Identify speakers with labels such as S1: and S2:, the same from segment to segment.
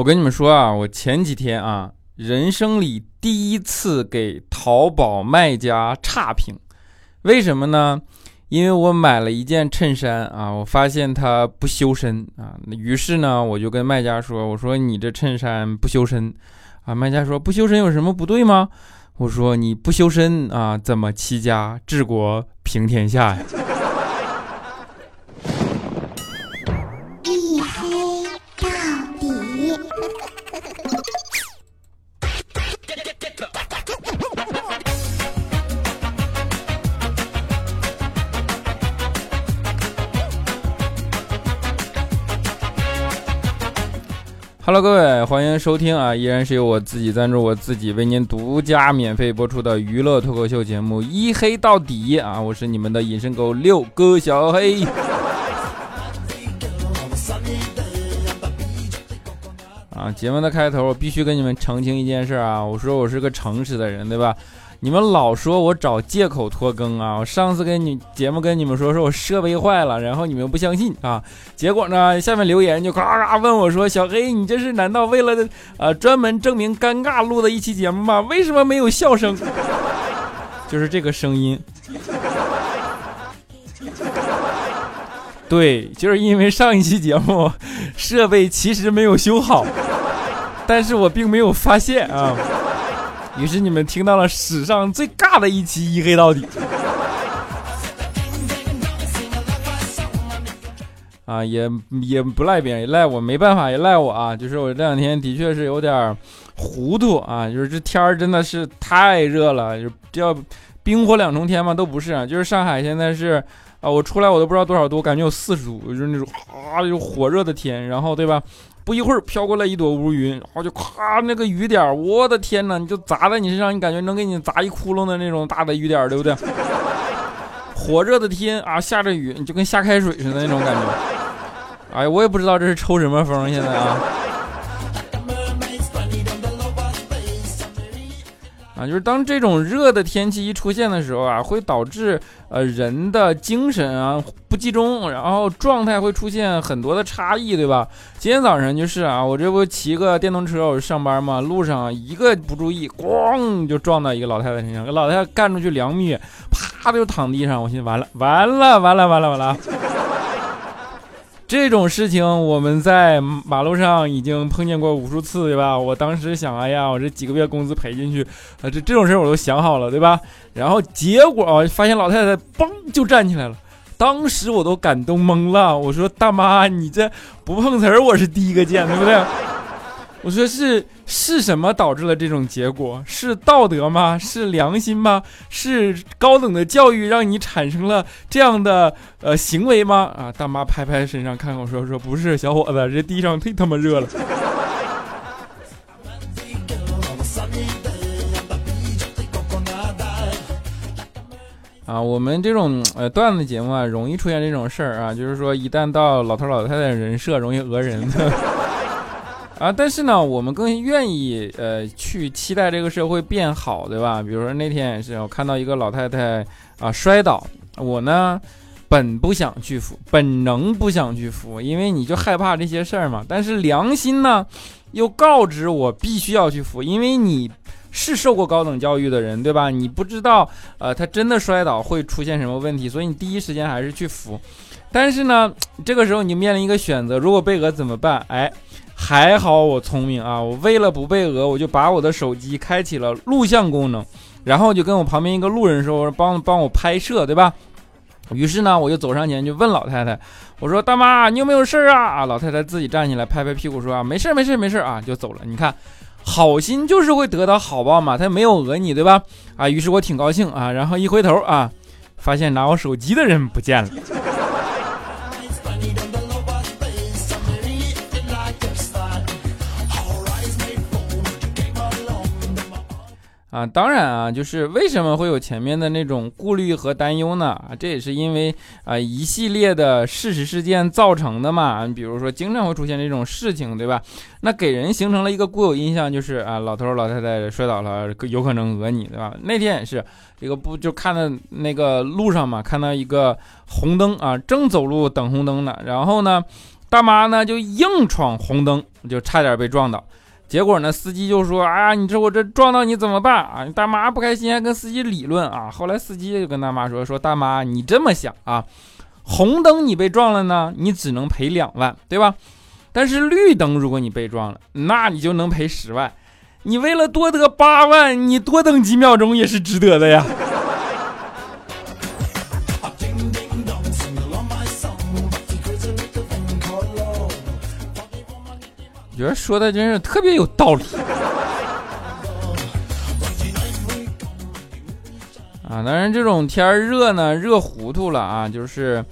S1: 我跟你们说啊，我前几天啊，人生里第一次给淘宝卖家差评，为什么呢？因为我买了一件衬衫啊，我发现它不修身啊，于是呢，我就跟卖家说：“我说你这衬衫不修身啊。”卖家说：“不修身有什么不对吗？”我说：“你不修身啊，怎么齐家治国平天下呀？” Hello，各位，欢迎收听啊！依然是由我自己赞助，我自己为您独家免费播出的娱乐脱口秀节目《一黑到底》啊！我是你们的隐身狗六哥小黑。啊，节目的开头我必须跟你们澄清一件事啊！我说我是个诚实的人，对吧？你们老说我找借口拖更啊！我上次跟你节目跟你们说说我设备坏了，然后你们不相信啊！结果呢，下面留言就咔咔问我说：“小黑，你这是难道为了呃专门证明尴尬录的一期节目吗？为什么没有笑声？就是这个声音。对，就是因为上一期节目设备其实没有修好，但是我并没有发现啊。”于是你们听到了史上最尬的一期一黑到底，啊，也也不赖别人，赖我，没办法，也赖我啊。就是我这两天的确是有点糊涂啊，就是这天儿真的是太热了，就叫冰火两重天嘛，都不是啊。就是上海现在是啊，我出来我都不知道多少度，感觉有四十度，就是那种啊，就火热的天，然后对吧？不一会儿飘过来一朵乌云，然后就咔那个雨点，我的天哪！你就砸在你身上，你感觉能给你砸一窟窿的那种大的雨点，对不对？火热的天啊，下着雨，你就跟下开水似的那种感觉。哎呀，我也不知道这是抽什么风，现在啊。啊，就是当这种热的天气一出现的时候啊，会导致呃人的精神啊不集中，然后状态会出现很多的差异，对吧？今天早上就是啊，我这不骑个电动车我上班嘛，路上一个不注意，咣就撞到一个老太太身上，给老太太干出去两米，啪就躺地上，我心完了，完了，完了，完了，完了。这种事情我们在马路上已经碰见过无数次，对吧？我当时想，哎呀，我这几个月工资赔进去，啊，这这种事我都想好了，对吧？然后结果啊，发现老太太嘣就站起来了，当时我都感动懵了。我说大妈，你这不碰瓷儿，我是第一个见，对不对？我说是是什么导致了这种结果？是道德吗？是良心吗？是高等的教育让你产生了这样的呃行为吗？啊，大妈拍拍身上看看我说说不是，小伙子，这地上忒他妈热了。啊，我们这种呃段子节目啊，容易出现这种事儿啊，就是说一旦到老头老太太人设，容易讹人。啊，但是呢，我们更愿意呃去期待这个社会变好，对吧？比如说那天也是，我看到一个老太太啊摔倒，我呢本不想去扶，本能不想去扶，因为你就害怕这些事儿嘛。但是良心呢又告知我必须要去扶，因为你是受过高等教育的人，对吧？你不知道呃他真的摔倒会出现什么问题，所以你第一时间还是去扶。但是呢，这个时候你面临一个选择，如果被讹怎么办？哎。还好我聪明啊！我为了不被讹，我就把我的手机开启了录像功能，然后就跟我旁边一个路人说：“我说帮帮我拍摄，对吧？”于是呢，我就走上前就问老太太：“我说大妈，你有没有事啊？”啊，老太太自己站起来拍拍屁股说：“啊，没事没事没事啊，就走了。”你看，好心就是会得到好报嘛，他没有讹你，对吧？啊，于是我挺高兴啊，然后一回头啊，发现拿我手机的人不见了。啊，当然啊，就是为什么会有前面的那种顾虑和担忧呢？啊，这也是因为啊一系列的事实事件造成的嘛。比如说，经常会出现这种事情，对吧？那给人形成了一个固有印象，就是啊，老头老太太摔倒了，有可能讹你，对吧？那天也是，这个不就看到那个路上嘛，看到一个红灯啊，正走路等红灯呢，然后呢。大妈呢就硬闯红灯，就差点被撞倒。结果呢，司机就说：“哎呀，你这我这撞到你怎么办啊？”大妈不开心，还跟司机理论啊。后来司机就跟大妈说：“说大妈，你这么想啊，红灯你被撞了呢，你只能赔两万，对吧？但是绿灯如果你被撞了，那你就能赔十万。你为了多得八万，你多等几秒钟也是值得的呀。”觉得说的真是特别有道理啊！当然，这种天热呢，热糊涂了啊，就是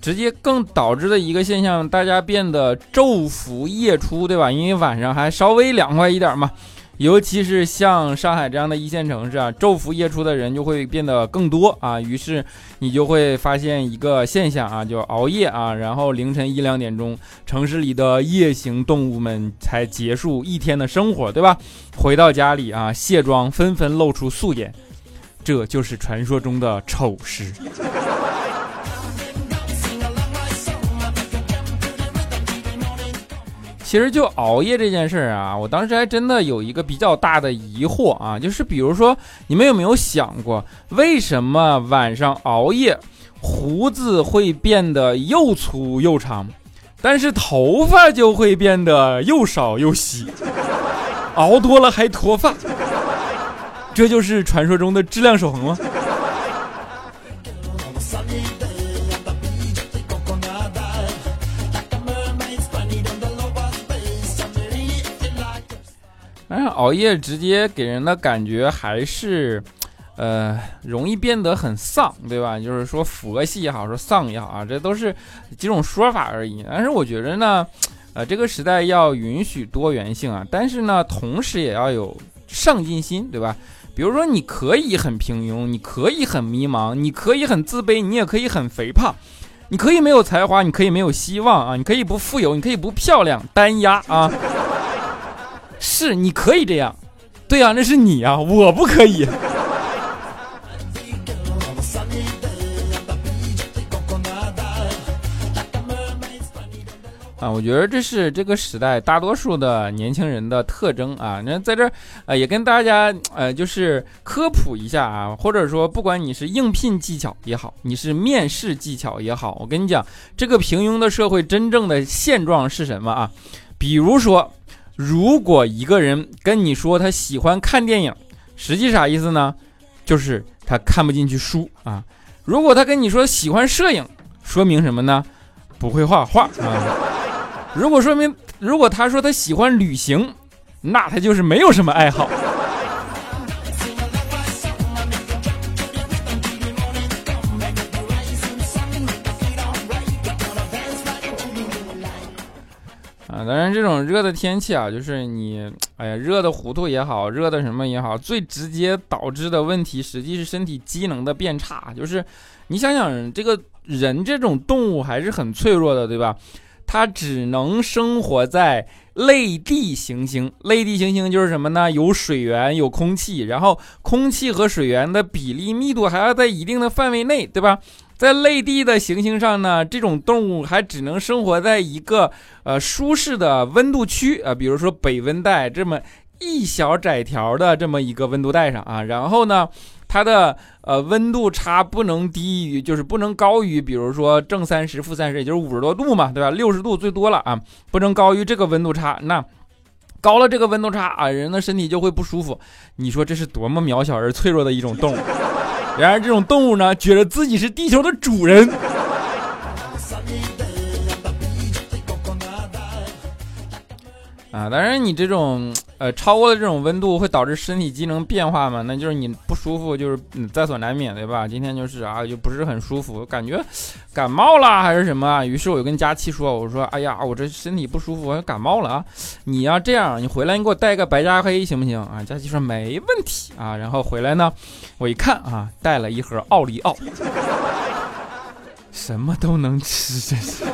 S1: 直接更导致的一个现象，大家变得昼伏夜出，对吧？因为晚上还稍微凉快一点嘛。尤其是像上海这样的一线城市啊，昼伏夜出的人就会变得更多啊。于是你就会发现一个现象啊，就熬夜啊，然后凌晨一两点钟，城市里的夜行动物们才结束一天的生活，对吧？回到家里啊，卸妆，纷纷露出素颜，这就是传说中的丑时。其实就熬夜这件事儿啊，我当时还真的有一个比较大的疑惑啊，就是比如说你们有没有想过，为什么晚上熬夜胡子会变得又粗又长，但是头发就会变得又少又稀，熬多了还脱发，这就是传说中的质量守恒吗？但是熬夜直接给人的感觉还是，呃，容易变得很丧，对吧？就是说佛系也好，说丧也好啊，这都是几种说法而已。但是我觉得呢，呃，这个时代要允许多元性啊，但是呢，同时也要有上进心，对吧？比如说你可以很平庸，你可以很迷茫，你可以很自卑，你也可以很肥胖，你可以没有才华，你可以没有希望啊，你可以不富有，你可以不漂亮，单压啊。是，你可以这样，对呀，那是你呀，我不可以。啊，我觉得这是这个时代大多数的年轻人的特征啊。那在这儿，呃，也跟大家呃，就是科普一下啊，或者说，不管你是应聘技巧也好，你是面试技巧也好，我跟你讲，这个平庸的社会真正的现状是什么啊？比如说。如果一个人跟你说他喜欢看电影，实际啥意思呢？就是他看不进去书啊。如果他跟你说喜欢摄影，说明什么呢？不会画画啊。如果说明，如果他说他喜欢旅行，那他就是没有什么爱好。当然，这种热的天气啊，就是你，哎呀，热的糊涂也好，热的什么也好，最直接导致的问题，实际是身体机能的变差。就是你想想，这个人这种动物还是很脆弱的，对吧？它只能生活在类地行星。类地行星就是什么呢？有水源，有空气，然后空气和水源的比例密度还要在一定的范围内，对吧？在类地的行星上呢，这种动物还只能生活在一个呃舒适的温度区啊，比如说北温带这么一小窄条的这么一个温度带上啊。然后呢，它的呃温度差不能低于，就是不能高于，比如说正三十、负三十，也就是五十多度嘛，对吧？六十度最多了啊，不能高于这个温度差。那高了这个温度差啊，人的身体就会不舒服。你说这是多么渺小而脆弱的一种动物？然而，这种动物呢，觉得自己是地球的主人。啊，当然，你这种呃超过了这种温度会导致身体机能变化嘛？那就是你不舒服，就是在所难免，对吧？今天就是啊，就不是很舒服，感觉感冒了还是什么？于是我就跟佳期说：“我说，哎呀，我这身体不舒服，我感冒了啊！你要这样，你回来你给我带个白加黑行不行？”啊，佳期说没问题啊。然后回来呢，我一看啊，带了一盒奥利奥，什么都能吃，真是。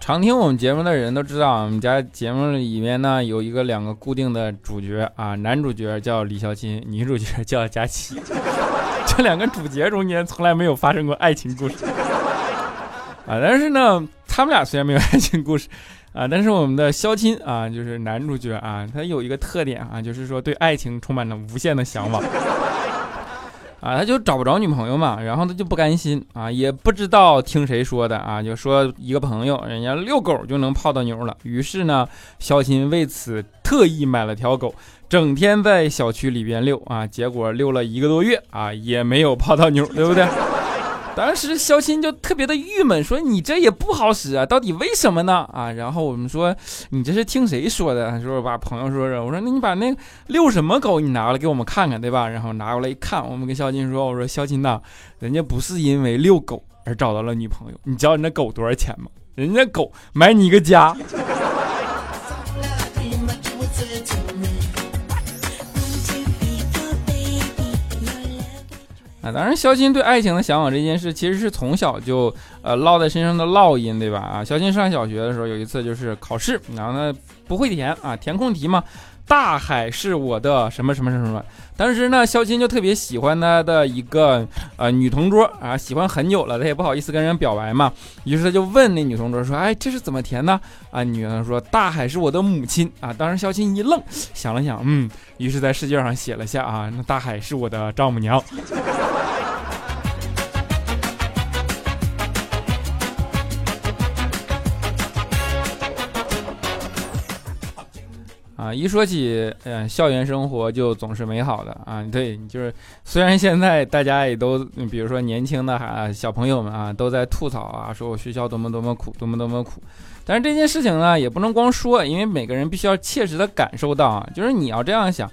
S1: 常听我们节目的人都知道，我们家节目里面呢有一个两个固定的主角啊，男主角叫李孝钦，女主角叫佳琪。这两个主角中间从来没有发生过爱情故事啊，但是呢，他们俩虽然没有爱情故事啊，但是我们的肖钦啊，就是男主角啊，他有一个特点啊，就是说对爱情充满了无限的向往。啊，他就找不着女朋友嘛，然后他就不甘心啊，也不知道听谁说的啊，就说一个朋友，人家遛狗就能泡到妞了。于是呢，肖新为此特意买了条狗，整天在小区里边遛啊，结果遛了一个多月啊，也没有泡到妞，对不对？当时肖钦就特别的郁闷，说你这也不好使啊，到底为什么呢？啊，然后我们说你这是听谁说的？他说把朋友说说，我说那你把那遛什么狗你拿过来给我们看看，对吧？然后拿过来一看，我们跟肖钦说，我说肖钦呐，人家不是因为遛狗而找到了女朋友，你知道你那狗多少钱吗？人家狗买你一个家。当然，肖金对爱情的向往这件事，其实是从小就呃烙在身上的烙印，对吧？啊，肖金上小学的时候，有一次就是考试，然后呢不会填啊，填空题嘛。大海是我的什么什么什么什么？当时呢，肖钦就特别喜欢他的一个呃女同桌啊，喜欢很久了，他也不好意思跟人表白嘛，于是他就问那女同桌说：“哎，这是怎么填呢？”啊，女的说：“大海是我的母亲啊。”当时肖钦一愣，想了想，嗯，于是在试卷上写了下啊，那大海是我的丈母娘。啊，一说起嗯校园生活就总是美好的啊，对，就是虽然现在大家也都，比如说年轻的啊小朋友们啊，都在吐槽啊，说我学校多么多么苦，多么多么苦，但是这件事情呢，也不能光说，因为每个人必须要切实的感受到啊，就是你要这样想。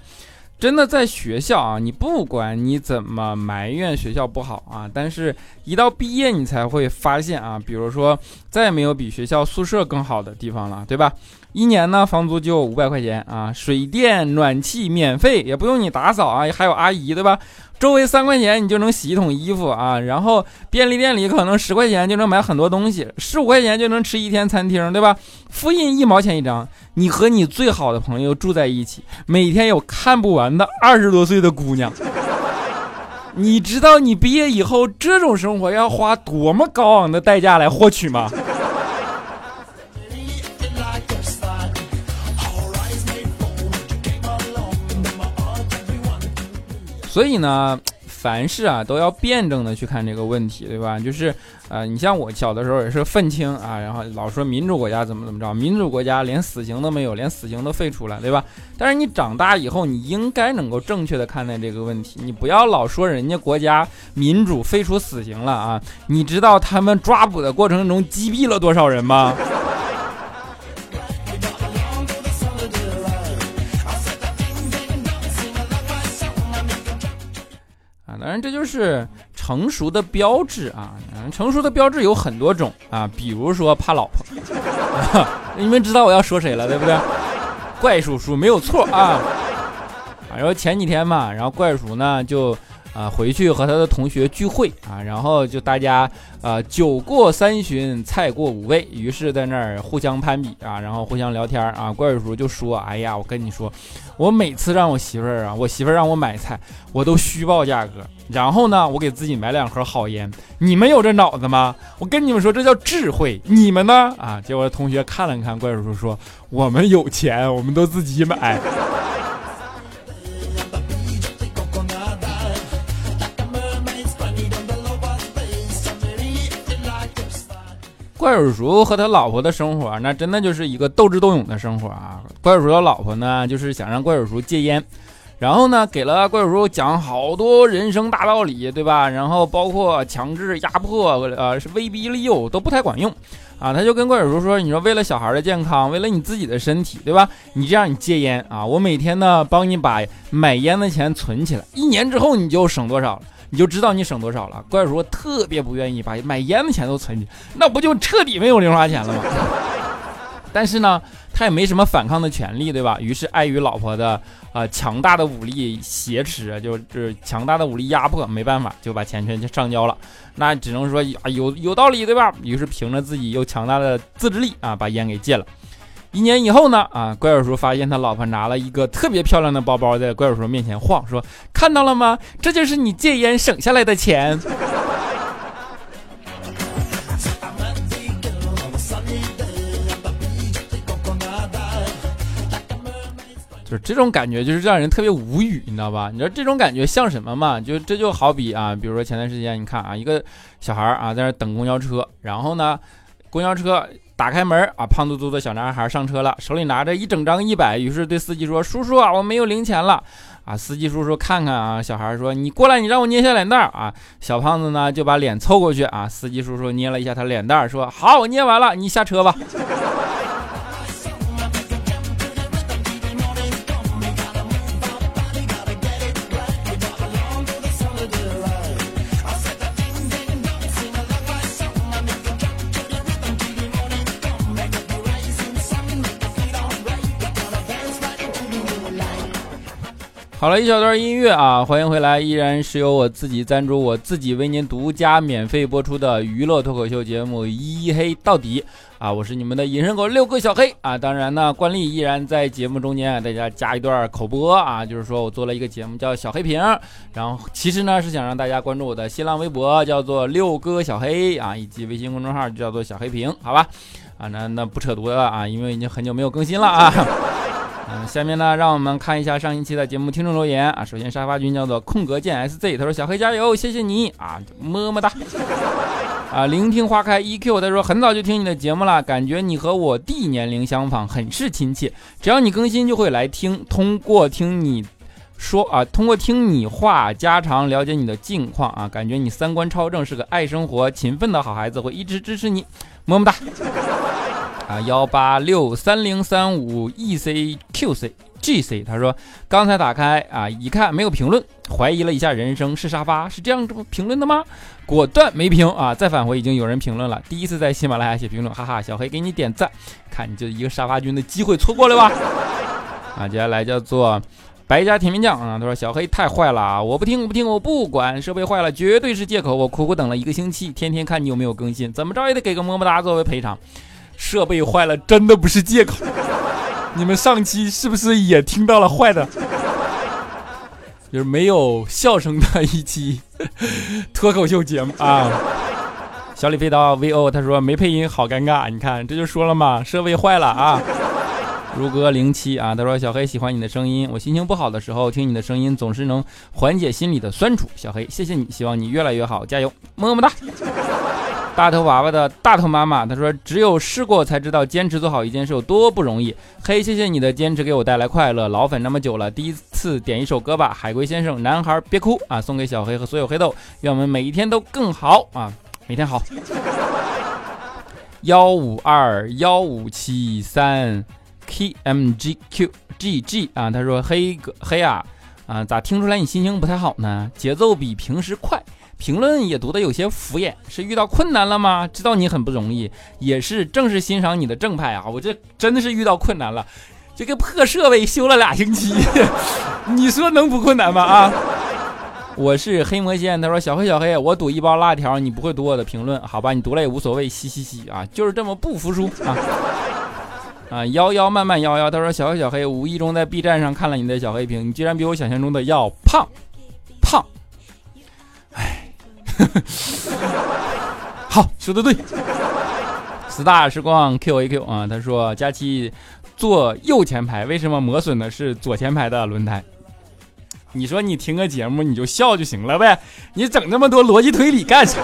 S1: 真的在学校啊，你不管你怎么埋怨学校不好啊，但是一到毕业你才会发现啊，比如说再也没有比学校宿舍更好的地方了，对吧？一年呢房租就五百块钱啊，水电暖气免费，也不用你打扫啊，还有阿姨，对吧？周围三块钱你就能洗一桶衣服啊，然后便利店里可能十块钱就能买很多东西，十五块钱就能吃一天餐厅，对吧？复印一毛钱一张，你和你最好的朋友住在一起，每天有看不完的二十多岁的姑娘。你知道你毕业以后这种生活要花多么高昂的代价来获取吗？所以呢，凡事啊都要辩证的去看这个问题，对吧？就是，呃，你像我小的时候也是愤青啊，然后老说民主国家怎么怎么着，民主国家连死刑都没有，连死刑都废除了，对吧？但是你长大以后，你应该能够正确的看待这个问题，你不要老说人家国家民主废除死刑了啊，你知道他们抓捕的过程中击毙了多少人吗？反正，这就是成熟的标志啊！成熟的标志有很多种啊，比如说怕老婆，你们知道我要说谁了，对不对？怪叔叔没有错啊！然后前几天嘛，然后怪叔呢就。啊，回去和他的同学聚会啊，然后就大家啊，酒过三巡，菜过五味，于是在那儿互相攀比啊，然后互相聊天啊。怪叔叔就说：“哎呀，我跟你说，我每次让我媳妇儿啊，我媳妇儿让我买菜，我都虚报价格，然后呢，我给自己买两盒好烟。你们有这脑子吗？我跟你们说，这叫智慧。你们呢？啊，结果同学看了看怪叔叔，说：我们有钱，我们都自己买。”怪叔叔和他老婆的生活，那真的就是一个斗智斗勇的生活啊！怪叔叔的老婆呢，就是想让怪叔叔戒烟，然后呢，给了怪叔叔讲好多人生大道理，对吧？然后包括强制、压迫，呃，是威逼利诱都不太管用啊！他就跟怪叔叔说：“你说为了小孩的健康，为了你自己的身体，对吧？你这样你戒烟啊，我每天呢帮你把买烟的钱存起来，一年之后你就省多少了。”你就知道你省多少了。怪叔特别不愿意把买烟的钱都存进去，那不就彻底没有零花钱了吗？但是呢，他也没什么反抗的权利，对吧？于是碍于老婆的啊强大的武力挟持，就是强大的武力压迫，没办法就把钱全上交了。那只能说啊有有道理，对吧？于是凭着自己又强大的自制力啊，把烟给戒了。一年以后呢，啊，怪叔叔发现他老婆拿了一个特别漂亮的包包在怪叔叔面前晃，说：“看到了吗？这就是你戒烟省下来的钱。”就是这种感觉，就是让人特别无语，你知道吧？你知道这种感觉像什么吗？就这就好比啊，比如说前段时间，你看啊，一个小孩啊在那等公交车，然后呢，公交车打开门啊，胖嘟嘟的小男孩上车了，手里拿着一整张一百，于是对司机说：“叔叔啊，我没有零钱了。”啊，司机叔叔看看啊，小孩说：“你过来，你让我捏一下脸蛋儿啊。”小胖子呢就把脸凑过去啊，司机叔叔捏了一下他脸蛋儿，说：“好，我捏完了，你下车吧。”好了一小段音乐啊，欢迎回来，依然是由我自己赞助，我自己为您独家免费播出的娱乐脱口秀节目《一黑到底》啊，我是你们的隐身狗六个小黑啊，当然呢，惯例依然在节目中间啊大家加一段口播啊，就是说我做了一个节目叫小黑屏，然后其实呢是想让大家关注我的新浪微博叫做六哥小黑啊，以及微信公众号就叫做小黑屏，好吧？啊，那那不扯犊子了啊，因为已经很久没有更新了啊。嗯，下面呢，让我们看一下上一期的节目听众留言啊。首先，沙发君叫做空格键 SZ，他说：“小黑加油，谢谢你啊，么么哒。”啊，聆听花开 EQ，他说：“很早就听你的节目了，感觉你和我弟年龄相仿，很是亲切。只要你更新，就会来听。通过听你说啊，通过听你话家常，了解你的近况啊，感觉你三观超正，是个爱生活、勤奋的好孩子，会一直支持你，么么哒。”啊，幺八六三零三五 e c q c g c，他说刚才打开啊，一看没有评论，怀疑了一下人生是沙发是这样评论的吗？果断没评啊，再返回已经有人评论了，第一次在喜马拉雅写评论，哈哈，小黑给你点赞，看你就一个沙发君的机会错过了吧？啊，接下来叫做白家甜面酱啊，他说小黑太坏了啊，我不听我不听我不管，设备坏了绝对是借口，我苦苦等了一个星期，天天看你有没有更新，怎么着也得给个么么哒作为赔偿。设备坏了，真的不是借口。你们上期是不是也听到了坏的？就是没有笑声的一期 脱口秀节目啊。小李飞刀 VO 他说没配音，好尴尬。你看这就说了嘛，设备坏了啊。如歌零七啊，他说小黑喜欢你的声音，我心情不好的时候听你的声音，总是能缓解心里的酸楚。小黑，谢谢你，希望你越来越好，加油，么么哒。大头娃娃的大头妈妈，她说：“只有试过才知道坚持做好一件事有多不容易。”嘿，谢谢你的坚持，给我带来快乐。老粉那么久了，第一次点一首歌吧，《海龟先生》，男孩别哭 啊，送给小黑和所有黑豆，愿我们每一天都更好啊，每天好。幺五二幺五七三 k m g q g g 啊，他说：“黑哥黑啊啊，咋听出来你心情不太好呢？节奏比平时快。”评论也读得有些敷衍，是遇到困难了吗？知道你很不容易，也是正是欣赏你的正派啊！我这真的是遇到困难了，这个破设备修了俩星期，你说能不困难吗？啊！我是黑魔仙，他说小黑小黑，我赌一包辣条，你不会读我的评论，好吧？你读了也无所谓，嘻嘻嘻啊！就是这么不服输啊！啊，幺幺慢慢幺幺，他说小黑小黑，无意中在 B 站上看了你的小黑屏，你居然比我想象中的要胖，胖。好，说的对。star 时光 Q A Q 啊，他说佳期坐右前排，为什么磨损的是左前排的轮胎？你说你听个节目你就笑就行了呗，你整那么多逻辑推理干啥？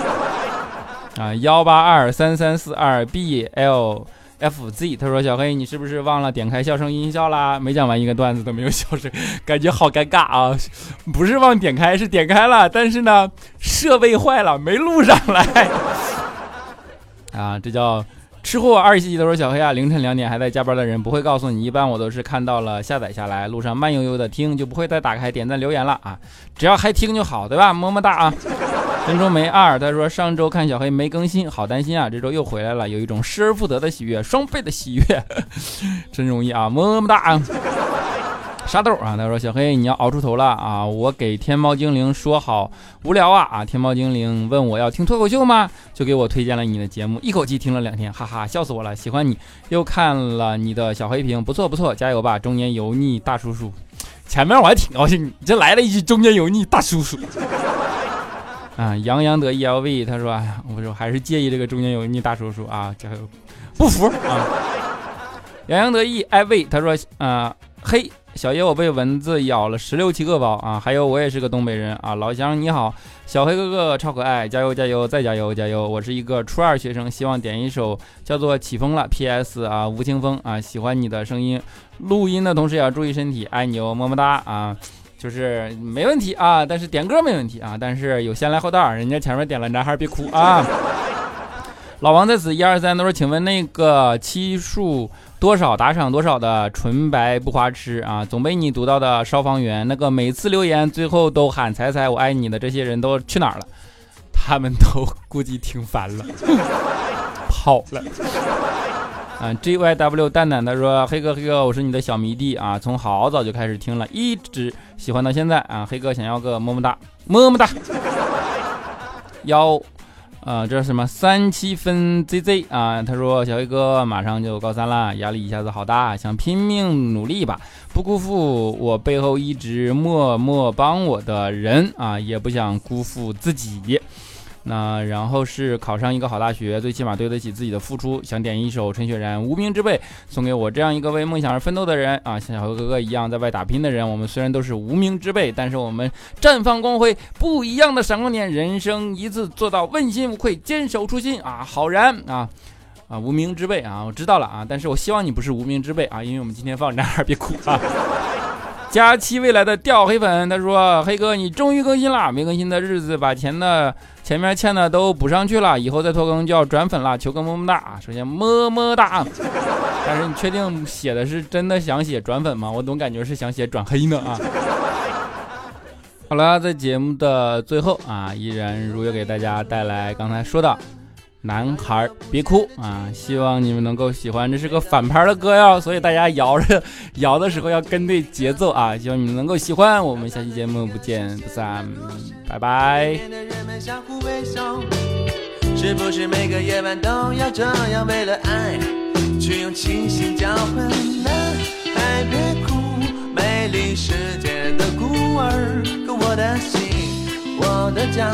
S1: 啊，幺八二三三四二 B L。F Z，他说：“小黑，你是不是忘了点开笑声音效啦？没讲完一个段子都没有笑声，感觉好尴尬啊！不是忘点开，是点开了，但是呢，设备坏了，没录上来。啊，这叫吃货二十七都说小黑啊，凌晨两点还在加班的人不会告诉你，一般我都是看到了下载下来，路上慢悠悠的听，就不会再打开点赞留言了啊！只要还听就好，对吧？么么哒啊！”珍珠梅二他说上周看小黑没更新，好担心啊，这周又回来了，有一种失而复得的喜悦，双倍的喜悦，真容易啊，么么哒。沙豆啊，他说小黑你要熬出头了啊！我给天猫精灵说好无聊啊啊！天猫精灵问我要听脱口秀吗？就给我推荐了你的节目，一口气听了两天，哈哈，笑死我了！喜欢你，又看了你的小黑屏，不错不错，加油吧，中年油腻大叔叔！前面我还挺高兴，你这来了一句中年油腻大叔叔啊！洋洋得意 LV，他说哎呀，我说还是介意这个中年油腻大叔叔啊，加油，不服啊！洋洋得意 LV，他说啊，嘿。小爷我被蚊子咬了十六七个包啊！还有我也是个东北人啊！老乡你好，小黑哥哥超可爱，加油加油再加油加油！我是一个初二学生，希望点一首叫做《起风了》P.S. 啊，吴青峰啊，喜欢你的声音，录音的同时也要注意身体，爱你哦，么么哒啊！就是没问题啊，但是点歌没问题啊，但是有先来后到，人家前面点了，男孩别哭啊！老王在此，一二三都说，请问那个期数。多少打赏多少的纯白不花痴啊！总被你读到的消防员，那个每次留言最后都喊彩彩我爱你的这些人都去哪儿了？他们都估计听烦了，跑了。啊，G Y W 蛋蛋他说：“黑哥黑哥，我是你的小迷弟啊，从好早就开始听了，一直喜欢到现在啊。黑哥想要个么么哒，么么哒。”幺。啊，这是什么三七分 ZZ 啊？他说小黑哥马上就高三了，压力一下子好大，想拼命努力吧，不辜负我背后一直默默帮我的人啊，也不想辜负自己。那然后是考上一个好大学，最起码对得起自己的付出。想点一首陈雪然《无名之辈》，送给我这样一个为梦想而奋斗的人啊，像小哥哥一样在外打拼的人。我们虽然都是无名之辈，但是我们绽放光辉，不一样的闪光点。人生一次做到问心无愧，坚守初心啊，好燃啊啊！无名之辈啊，我知道了啊，但是我希望你不是无名之辈啊，因为我们今天放男孩别哭啊。佳期未来的掉黑粉，他说：“黑哥，你终于更新了，没更新的日子把钱的前面欠的都补上去了，以后再拖更就要转粉了，求个么么哒啊。”首先么么哒，但是你确定写的是真的想写转粉吗？我总感觉是想写转黑呢啊。好了，在节目的最后啊，依然如约给大家带来刚才说的。男孩别哭啊！希望你们能够喜欢，这是个反拍的歌谣，所以大家摇着 摇的时候要跟对节奏啊！希望你们能够喜欢，我们下期节目不见不散，拜拜。是不是每个夜晚都要这样为了爱去用清醒交换？男孩别哭，美丽世界的孤儿，可我的心，我的家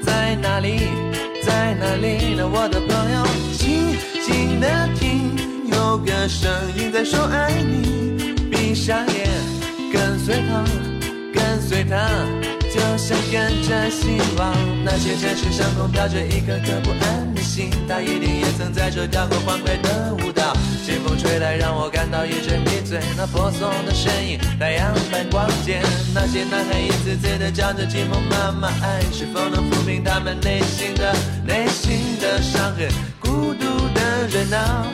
S1: 在哪里？在哪里呢，我的朋友？静静的听，有个声音在说爱你。闭上眼，跟随他，跟随他，就像跟着希望。那些城市上空飘着一颗颗不安的心，他一定也曾在这跳过欢快的舞蹈。清风吹来，让我感到一阵迷醉。那婆娑的身影，太阳般光洁。那些男孩一次次的叫着寂寞妈妈，爱是否能抚平他们内心的内心的伤痕？孤独的热闹，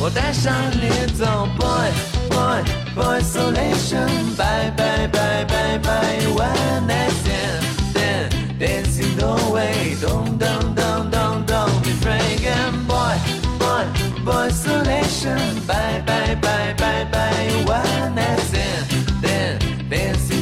S1: 我带上你走，boy boy boy isolation，bye bye bye bye bye，one night stand，dancing the way，don't don't don't don't don't be frightened, boy boy boy. isolation. Bye, bye, bye, bye, bye. One night stand, then dancing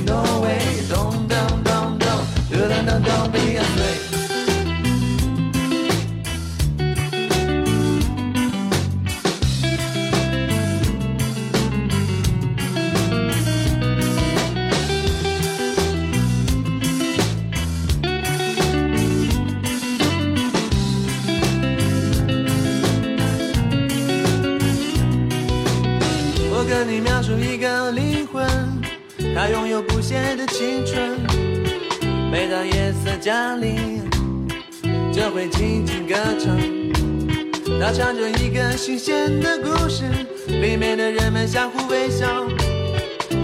S1: 不懈的青春，每当夜色降临，就会轻轻歌唱。它唱着一个新鲜的故事，里面的人们相互微笑。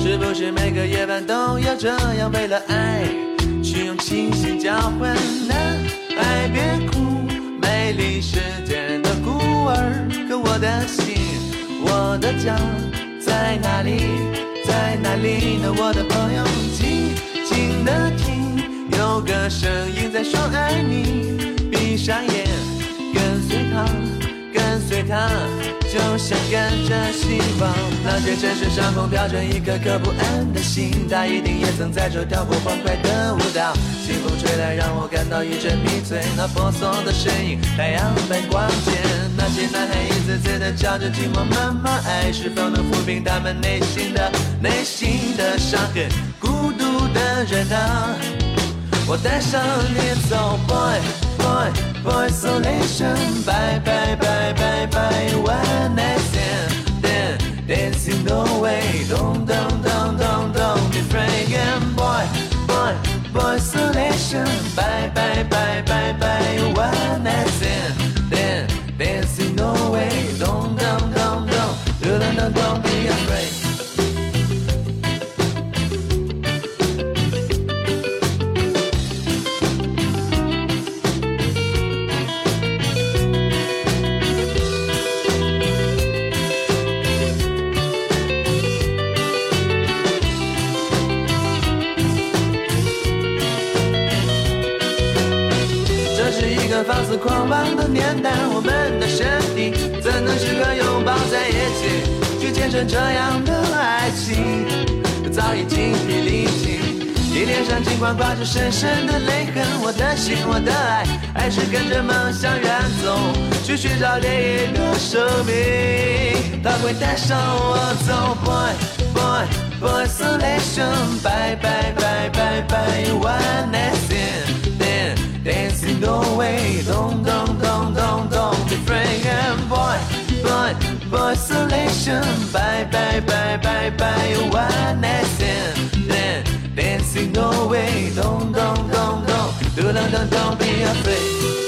S1: 是不是每个夜晚都要这样，为了爱去用清醒交换？男孩别哭，美丽世界的孤儿。可我的心，我的家在哪里？在哪里呢，我的朋友？静静的听。
S2: 有个声音在说爱你，闭上眼，跟随它，跟随它。就像跟着希望，那些城市上空飘着一颗颗不安的心，他一定也曾在这跳过欢快的舞蹈。清风吹来，让我感到一阵迷醉。那婆娑的身影，太阳般光线。那些男孩一次次的叫着寂寞妈妈，爱是否能抚平他们内心的内心的伤痕？孤独的人啊，我带上你走，boy。boy, boy isolation. Bye, bye, bye, bye, bye. One night stand, then dancing away. Don't, don't, don't, don't, don't be frightened, boy, boy, boy isolation. Bye, bye, bye, bye, bye. One night 深深的泪痕，我的心，我的爱，还是跟着梦想远走，去寻找另一个生命，它会带上我走。Boy boy boy isolation，拜拜拜拜拜，one night stand。dancing no way don't don't don't don't don't be frightened boy boy boy isolation bye bye bye bye bye one night stand no don't don't don't don't. Don't don't don't be afraid